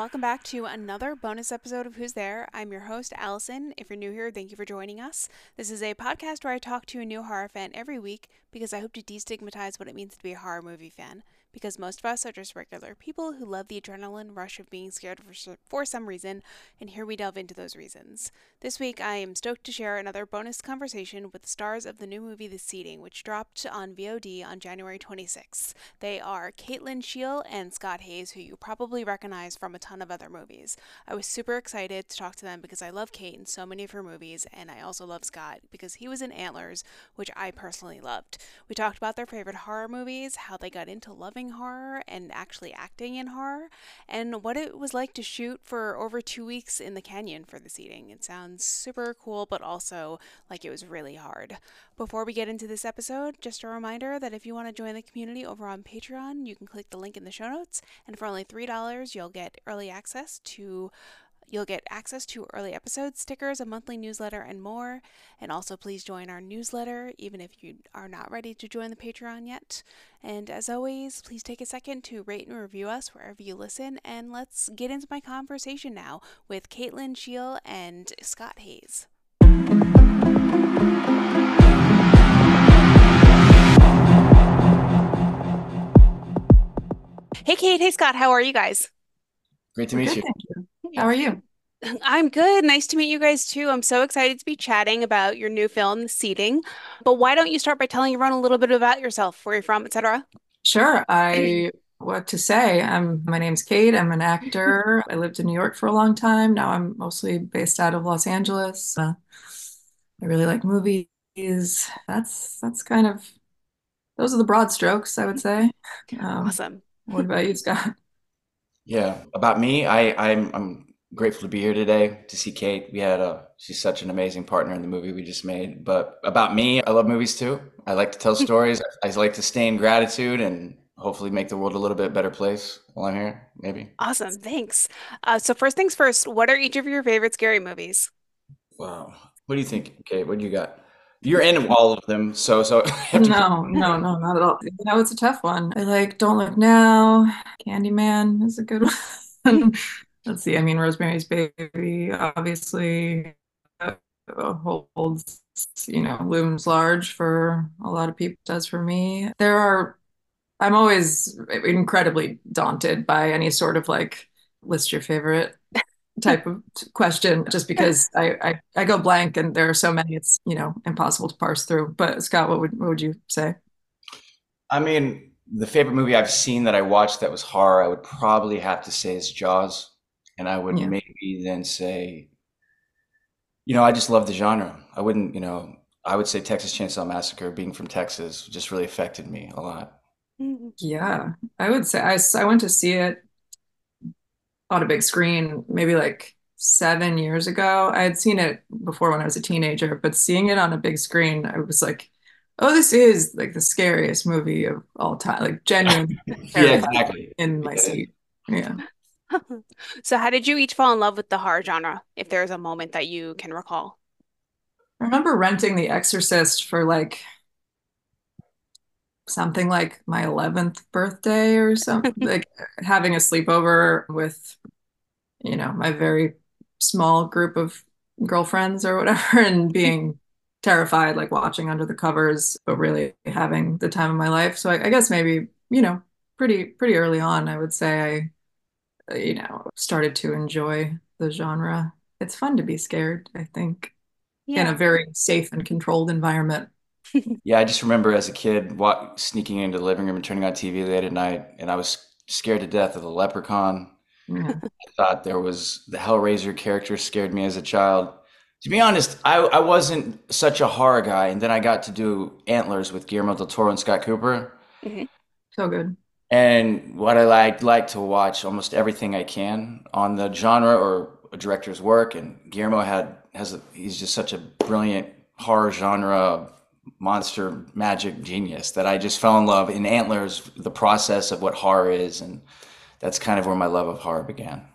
welcome back to another bonus episode of Who's There. I'm your host, Allison. If you're new here, thank you for joining us. This is a podcast where I talk to a new horror fan every week because I hope to destigmatize what it means to be a horror movie fan because most of us are just regular people who love the adrenaline rush of being scared for, for some reason, and here we delve into those reasons. This week, I am stoked to share another bonus conversation with the stars of the new movie The Seeding, which dropped on VOD on January 26th. They are Kate Lyn Sheil and Scott Haze, who you probably recognize from a ton of other movies. I was super excited to talk to them because I love Kate in so many of her movies, and I also love Scott because he was in Antlers, which I personally loved. We talked about their favorite horror movies, how they got into loving horror and actually acting in horror, and what it was like to shoot for over two weeks in the canyon for the seeding. It sounds super cool, but also like it was really hard. Before we get into this episode, just a reminder that if you want to join the community over on Patreon, you can click the link in the show notes, and for only $3, you'll get early access to You'll get access to early episodes, stickers, a monthly newsletter, and more. And also, please join our newsletter, even if you are not ready to join the Patreon yet. And as always, please take a second to rate and review us wherever you listen. And let's get into my conversation now with Kate Lyn Sheil and Scott Haze. Hey, Kate. Hey, Scott. How are you guys? Great to meet Good, you. How are you? I'm good. Nice to meet you guys too. I'm so excited to be chatting about your new film, The Seeding. But why don't you start by telling everyone a little bit about yourself, where you're from, etc.? Sure. I what to say. I'm my name's Kate. I'm an actor. I lived in New York for a long time. Now I'm mostly based out of Los Angeles. Uh, I really like movies. That's that's kind of those are the broad strokes, I would say. Um, Awesome. what about you, Scott? Yeah, about me, I I'm I'm grateful to be here today to see Kate. We had a she's such an amazing partner in the movie we just made. But about me, I love movies too. I like to tell stories. I, like to stay in gratitude and hopefully make the world a little bit better place while I'm here, maybe. Awesome. Thanks. Uh, so first things first, what are each of your favorite scary movies? Wow. What do you think, Kate? What do you got? You're in all of them, so so I have to No, no, no, not at all. You know, it's a tough one. I like Don't Look Now. Candyman is a good one. Let's see. I mean, Rosemary's Baby obviously uh, holds, you know, looms large for a lot of people, does for me. There are, I'm always incredibly daunted by any sort of like list your favorite type of question, just because I, I, I go blank and there are so many, it's, you know, impossible to parse through. But Scott, what would, what would you say? I mean, the favorite movie I've seen that I watched that was horror, I would probably have to say is Jaws. And I would Yeah. maybe then say, you know, I just love the genre. I wouldn't, you know, I would say Texas Chainsaw Massacre, being from Texas, just really affected me a lot. Mhm. Yeah, I would say i, I went to see it on a big screen maybe like seven years ago. I had seen it before when I was a teenager, but seeing it on a big screen, I was like, oh, this is like the scariest movie of all time. Like genuine Yeah, exactly. in my seat. Yeah. So how did you each fall in love with the horror genre, if there's a moment that you can recall? I remember renting The Exorcist for like something like my 11th birthday or something, like having a sleepover with, you know, my very small group of girlfriends or whatever, and being terrified, like watching under the covers, but really having the time of my life. So I, I guess maybe, you know, pretty pretty early on, I would say I, you know, started to enjoy the genre. It's fun to be scared, I think, in a very safe and controlled environment. Yeah, I just remember as a kid walk, sneaking into the living room and turning on TV late at night, and I was scared to death of the Leprechaun. Yeah. I thought there was the Hellraiser character scared me as a child. To be honest, I, I wasn't such a horror guy, and then I got to do Antlers with Guillermo del Toro and Scott Cooper. Mhm. So good. And what I like like to watch almost everything I can on the genre or a director's work. And Guillermo had has a, he's just such a brilliant horror genre monster magic genius that I just fell in love in Antlers, the process of what horror is, and that's kind of where my love of horror began.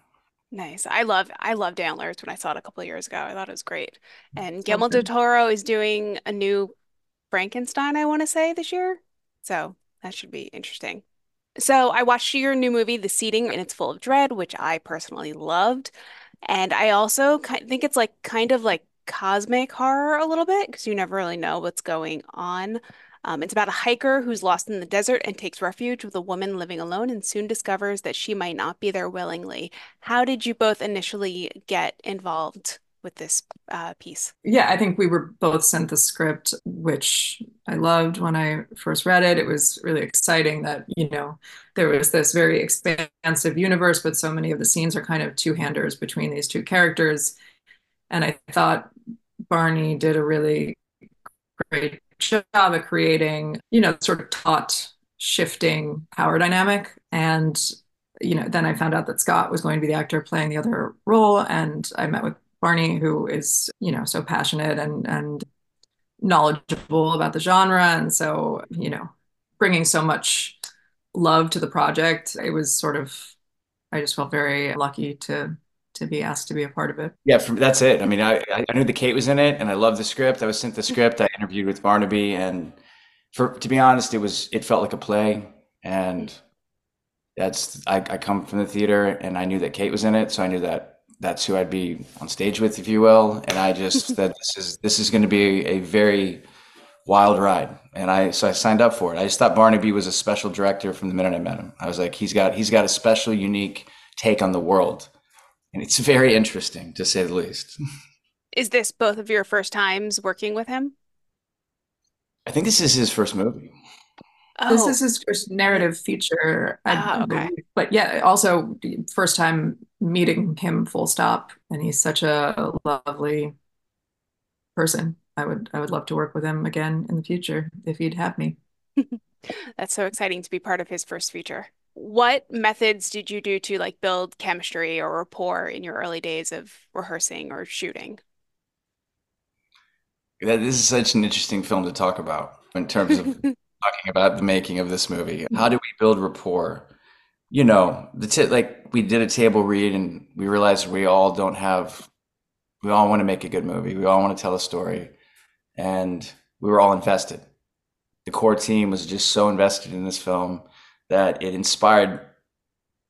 Nice. I love I loved Antlers when I saw it a couple of years ago. I thought it was great. Mm, and So Guillermo del. Toro is doing a new Frankenstein, I want to say, this year. So that should be interesting. So I watched your new movie, The Seeding, and it's full of dread, which I personally loved. And I also think it's like kind of like cosmic horror a little bit because you never really know what's going on. Um, it's about a hiker who's lost in the desert and takes refuge with a woman living alone and soon discovers that she might not be there willingly. How did you both initially get involved with this uh, piece? Yeah, I think we were both sent the script, which I loved when I first read it. It was really exciting that, you know, there was this very expansive universe, but so many of the scenes are kind of two-handers between these two characters. And I thought Barney did a really great job at creating, you know, sort of taut shifting power dynamic. And, you know, then I found out that Scott was going to be the actor playing the other role. And I met with Barney, who is, you know, so passionate and, and knowledgeable about the genre. And so, you know, bringing so much love to the project, it was sort of, I just felt very lucky to to be asked to be a part of it. Yeah, for, that's it. I mean, I, I knew the Kate was in it, and I loved the script. I was sent the mm-hmm. script. I interviewed with Barnaby, and for to be honest, it was it felt like a play, and mm-hmm. that's I, I come from the theater, and I knew that Kate was in it, so I knew that that's who I'd be on stage with, if you will, and I just said this is this is going to be a very wild ride, and I so I signed up for it. I just thought Barnaby was a special director from the minute I met him. I was like, he's got he's got a special, unique take on the world and it's very interesting to say the least. Is this both of your first times working with him? I think this is his first movie. Oh. This is his first narrative feature. Oh, okay. But yeah, also first time meeting him full stop. And he's such a lovely person. I would I would love to work with him again in the future if he'd have me. That's so exciting to be part of his first feature what methods did you do to like build chemistry or rapport in your early days of rehearsing or shooting? That this is such an interesting film to talk about in terms of talking about the making of this movie. How do we build rapport? You know, the t- like we did a table read and we realized we all don't have we all want to make a good movie. We all want to tell a story. And we were all invested. The core team was just so invested in this film that it inspired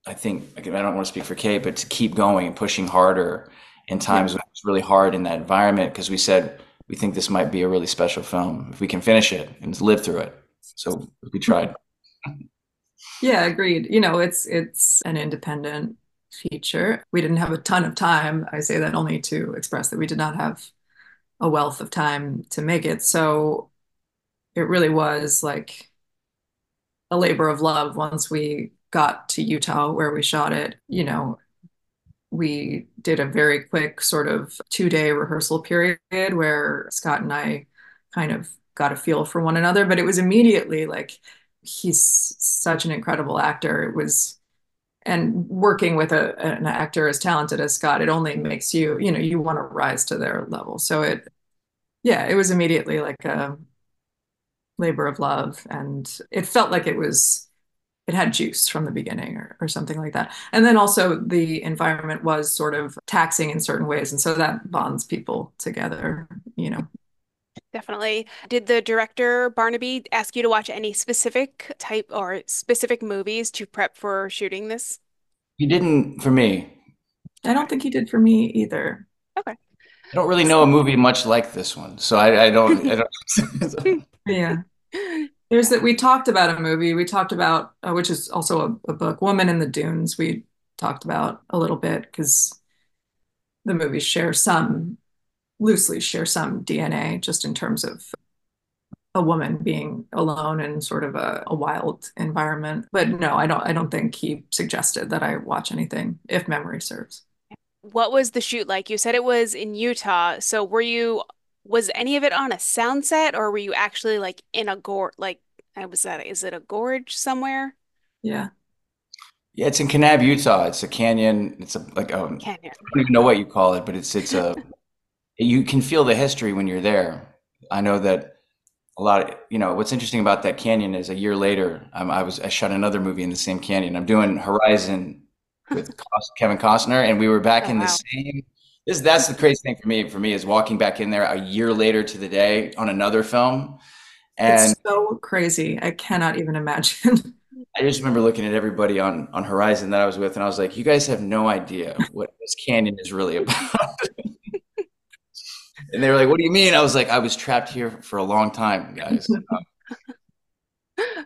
I think again, I don't want to speak for Kate, but to keep going and pushing harder in times yeah. when it was really hard in that environment because we said we think this might be a really special film if we can finish it and live through it. So we tried. Yeah, agreed. You know, it's it's an independent feature. We didn't have a ton of time. I say that only to express that we did not have a wealth of time to make it. So it really was like a labor of love once we got to Utah where we shot it. You know, we did a very quick sort of two day rehearsal period where Scott and I kind of got a feel for one another, but it was immediately like he's such an incredible actor. It was and working with a, an actor as talented as Scott, it only makes you, you know, you want to rise to their level. So it, yeah, it was immediately like a, labor of love and it felt like it was it had juice from the beginning or, or something like that and then also the environment was sort of taxing in certain ways and so that bonds people together you know Definitely. Did the director Barnaby ask you to watch any specific type or specific movies to prep for shooting this? He didn't for me. I don't think he did for me either. Okay. I don't really know a movie much like this one, so I, I don't. I don't yeah. There's that we talked about a movie. We talked about, uh, which is also a, a book, Woman in the Dunes. We talked about a little bit because the movies share some, loosely share some DNA just in terms of a woman being alone in sort of a, a, wild environment. But no, I don't I don't think he suggested that I watch anything if memory serves. What was the shoot like? You said it was in Utah. So were you was any of it on a sound set or were you actually like in a gorge like I was that is it a gorge somewhere? Yeah. Yeah, it's in Kanab, Utah. It's a canyon. It's a like a canyon. I don't even know what you call it, but it's it's a you can feel the history when you're there. I know that a lot of you know what's interesting about that canyon is a year later um, I was I shot another movie in the same canyon. I'm doing Horizon with Kevin Costner, and we were back oh, in the same this that's the crazy thing for me. For me, is walking back in there a year later to the day on another film, and it's so crazy. I cannot even imagine. I just remember looking at everybody on on Horizon that I was with, and I was like, "You guys have no idea what this canyon is really about." and they were like, "What do you mean?" I was like, "I was trapped here for a long time, guys."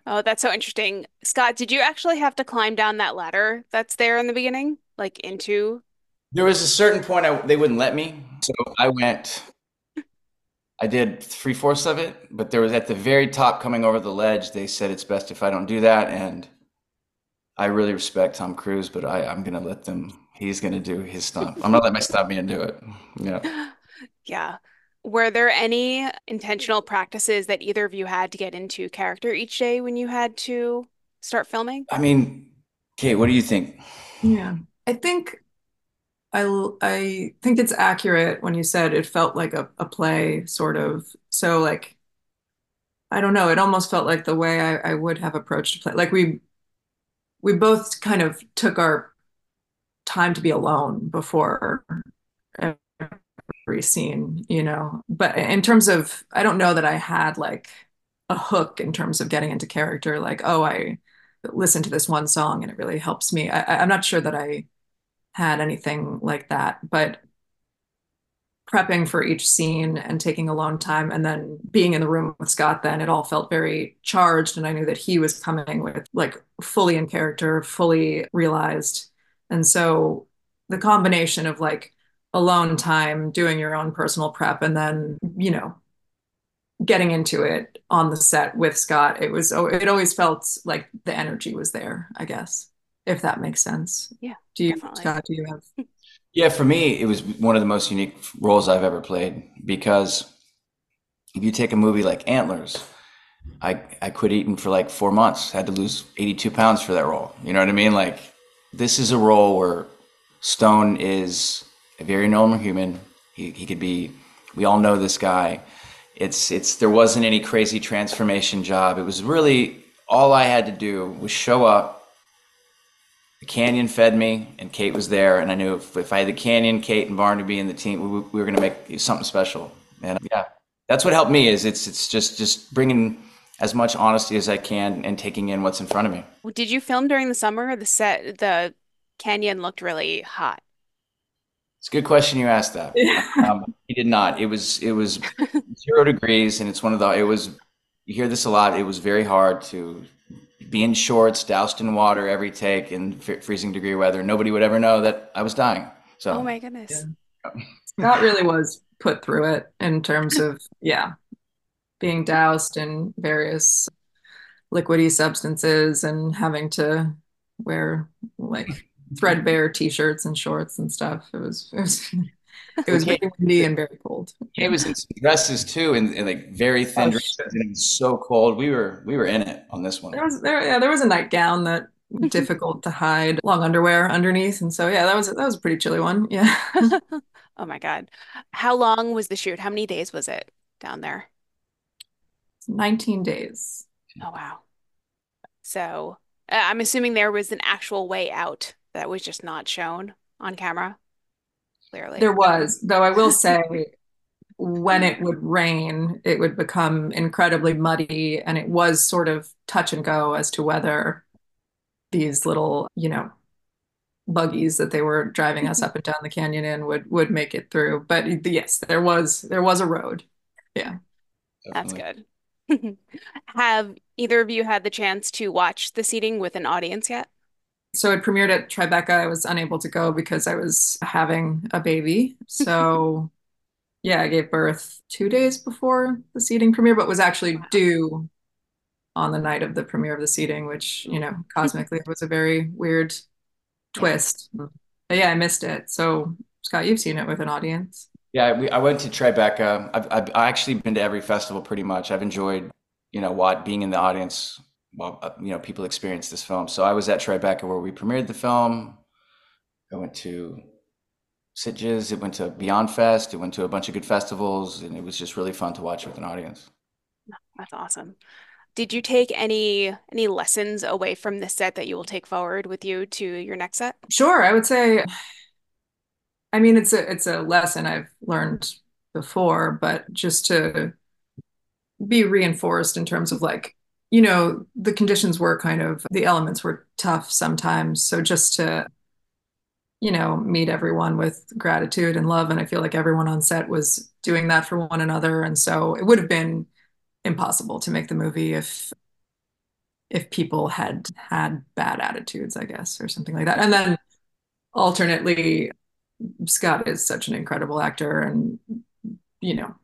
Oh, that's so interesting. Scott, did you actually have to climb down that ladder that's there in the beginning, like into? There was a certain point I, they wouldn't let me, so I went. I did three fourths of it, but there was at the very top coming over the ledge. They said it's best if I don't do that, and I really respect Tom Cruise, but I, I'm gonna let them. He's gonna do his stuff. I'm not gonna let my stuntman do it. Yeah. Yeah. Were there any intentional practices that either of you had to get into character each day when you had to start filming? I mean, Kate, what do you think? Yeah. I think I I think it's accurate when you said it felt like a, a play, sort of. So like I don't know, it almost felt like the way I, I would have approached a play. Like we we both kind of took our time to be alone before every scene, you know. But in terms of, I don't know that I had like a hook in terms of getting into character, like, oh, I listen to this one song and it really helps me. I, I'm not sure that I had anything like that, but prepping for each scene and taking a alone time and then being in the room with Scott then it all felt very charged and I knew that he was coming with like fully in character, fully realized. And so the combination of like alone time, doing your own personal prep and then, you know, getting into it on the set with Scott, it was oh, it always felt like the energy was there, I guess, if that makes sense. Yeah. Do you definitely. Scott, do you have Yeah, for me, it was one of the most unique roles I've ever played because if you take a movie like Antlers, I I quit eating for like four months, had to lose 82 pounds for that role. You know what I mean? Like this is a role where Stone is a very normal human. He he could be. We all know this guy. It's it's there wasn't any crazy transformation job. It was really all I had to do was show up the canyon fed me, and Kate was there, and I knew if, if I had the canyon, Kate, and Barnaby and the team, we, we were going to make something special. And yeah, that's what helped me. Is it's it's just just bringing as much honesty as I can and taking in what's in front of me. Did you film during the summer? The set, the canyon looked really hot. It's a good question you asked that. Um, he did not. It was it was zero degrees, and it's one of the. It was you hear this a lot. It was very hard to be in shorts, doused in water every take in freezing degree weather. Nobody would ever know that I was dying. So, oh my goodness, yeah. Scott really was put through it in terms of yeah, being doused in various liquidy substances and having to wear like threadbare t-shirts and shorts and stuff. It was it was it was very windy and very cold. It was in dresses too, and, and like very thin oh, dresses, and it was so cold. We were we were in it on this one. There was there yeah there was a nightgown that difficult to hide, long underwear underneath, and so yeah that was that was a pretty chilly one. Yeah. oh my god, how long was the shoot? How many days was it down there? Nineteen days. Oh wow. So uh, I'm assuming there was an actual way out that was just not shown on camera clearly. There was, though I will say when it would rain, it would become incredibly muddy and it was sort of touch and go as to whether these little, you know, buggies that they were driving us up and down the canyon in would would make it through. But yes, there was there was a road. Yeah. That's good. Have either of you had the chance to watch the seeding with an audience yet? So it premiered at Tribeca. I was unable to go because I was having a baby. So yeah, I gave birth two days before the seeding premiere, but was actually due on the night of the premiere of the seeding, which, you know, cosmically was a very weird twist. Mm-hmm. But yeah, I missed it. So Scott, you've seen it with an audience. Yeah, we, I went to Tribeca. I've, I've actually been to every festival pretty much. I've enjoyed, you know, what being in the audience well, uh, you know, people experience this film. So I was at Tribeca where we premiered the film. I went to Sitges, it went to Beyond Fest, it went to a bunch of good festivals, and it was just really fun to watch with an audience. That's awesome. Did you take any any lessons away from this set that you will take forward with you to your next set? Sure, I would say I mean it's a it's a lesson I've learned before, but just to be reinforced in terms of like you know, the conditions were kind of, the elements were tough sometimes. So just to, you know, meet everyone with gratitude and love. And I feel like everyone on set was doing that for one another. And so it would have been impossible to make the movie if if people had had bad attitudes, I guess, or something like that. And then alternately, Scott is such an incredible actor and you know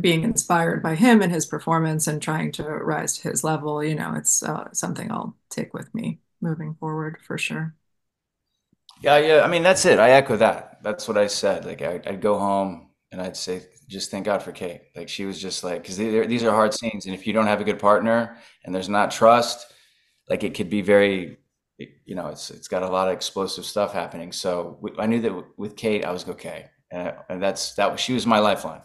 being inspired by him and his performance and trying to rise to his level, you know, it's uh, something I'll take with me moving forward for sure. Yeah, yeah. I mean, that's it. I echo that. That's what I said. Like, I'd, I'd go home and I'd say, just thank God for Kate. Like, she was just like, because these are hard scenes, and if you don't have a good partner and there's not trust, like, it could be very, you know, it's it's got a lot of explosive stuff happening. So I knew that with Kate, I was okay, and, and that's that. She was my lifeline.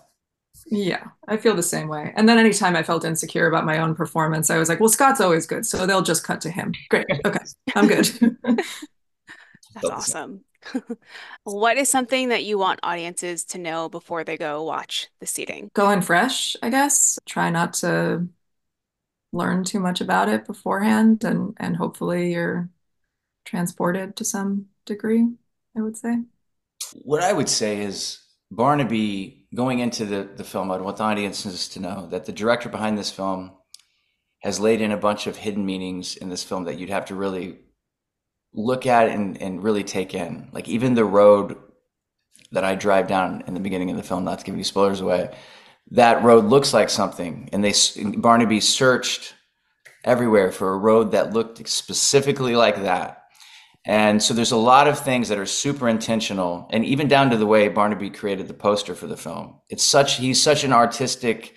Yeah, I feel the same way. And then anytime I felt insecure about my own performance, I was like, well, Scott's always good. So they'll just cut to him. Great. Okay. I'm good. That's awesome. what is something that you want audiences to know before they go watch the seeding? Going fresh, I guess. Try not to learn too much about it beforehand and and hopefully you're transported to some degree, I would say. What I would say is Barnaby, going into the, the film, I'd want the audiences to know that the director behind this film has laid in a bunch of hidden meanings in this film that you'd have to really look at and, and really take in. Like even the road that I drive down in the beginning of the film, not to give any spoilers away, that road looks like something. And they Barnaby searched everywhere for a road that looked specifically like that. And so there's a lot of things that are super intentional, and even down to the way Barnaby created the poster for the film. It's such he's such an artistic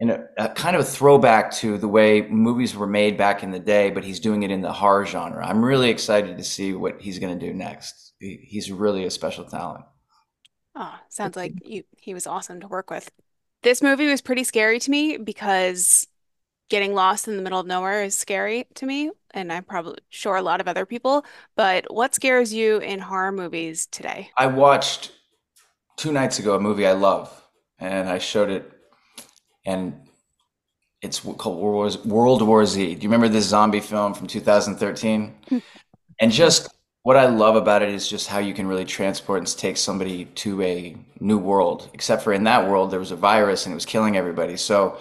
and a, a, kind of a throwback to the way movies were made back in the day, but he's doing it in the horror genre. I'm really excited to see what he's going to do next. He, he's really a special talent. Oh, sounds like you, he was awesome to work with. This movie was pretty scary to me because getting lost in the middle of nowhere is scary to me, and I'm probably sure a lot of other people. But what scares you in horror movies today? I watched two nights ago a movie I love, and I showed it, and it's called World War Z. Do you remember this zombie film from 2013? Hmm. and just what I love about it is just how you can really transport and take somebody to a new world. Except for in that world, there was a virus and it was killing everybody. So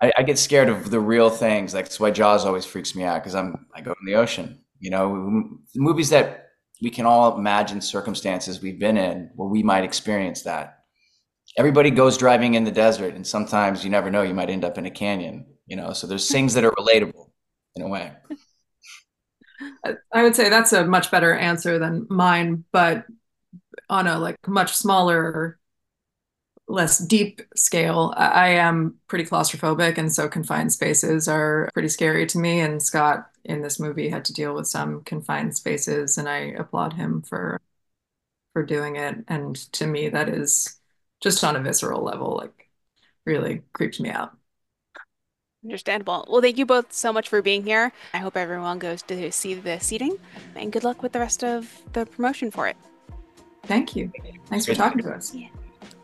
I, I, get scared of the real things. Like that's why Jaws always freaks me out because I'm I go in the ocean. You know, movies that we can all imagine circumstances we've been in where we might experience that. Everybody goes driving in the desert, and sometimes you never know you might end up in a canyon. You know, so there's things that are relatable in a way. I would say that's a much better answer than mine, but on a like much smaller less deep scale, I am pretty claustrophobic, and so confined spaces are pretty scary to me. And Scott in this movie had to deal with some confined spaces, and I applaud him for for doing it. And to me, that is just on a visceral level, like really creeps me out. Understandable. Well, thank you both so much for being here. I hope everyone goes to see the seeding, and good luck with the rest of the promotion for it. Thank you. Thanks for talking to us. Yeah.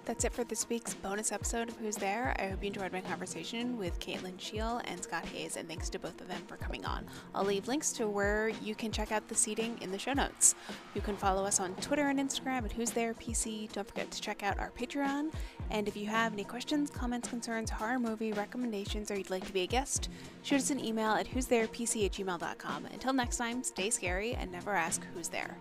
That's it for this week's bonus episode of Who's There. I hope you enjoyed my conversation with Kate Lyn Sheil and Scott Haze, and thanks to both of them for coming on. I'll leave links to where you can check out the seeding in the show notes. You can follow us on Twitter and Instagram at Who's There PC. Don't forget to check out our Patreon. And if you have any questions, comments, concerns, horror movie recommendations, or you'd like to be a guest, shoot us an email at who's there pc at gmail.com. Until next time, stay scary and never ask who's there.